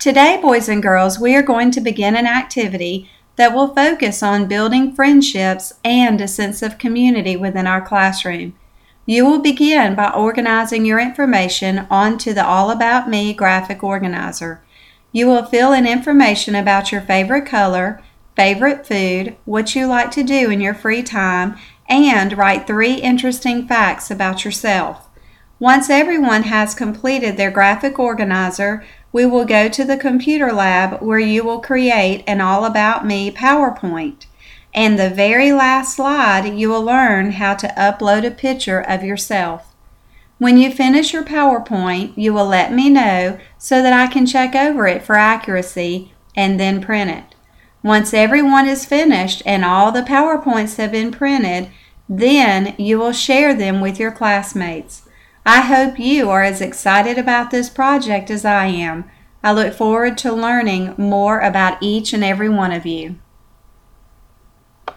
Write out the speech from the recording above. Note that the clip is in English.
Today, boys and girls, we are going to begin an activity that will focus on building friendships and a sense of community within our classroom. You will begin by organizing your information onto the All About Me graphic organizer. You will fill in information about your favorite color, favorite food, what you like to do in your free time, and write three interesting facts about yourself. Once everyone has completed their graphic organizer, we will go to the computer lab where you will create an All About Me PowerPoint. And the very last slide, you will learn how to upload a picture of yourself. When you finish your PowerPoint, you will let me know so that I can check over it for accuracy and then print it. Once everyone is finished and all the PowerPoints have been printed, then you will share them with your classmates. I hope you are as excited about this project as I am. I look forward to learning more about each and every one of you.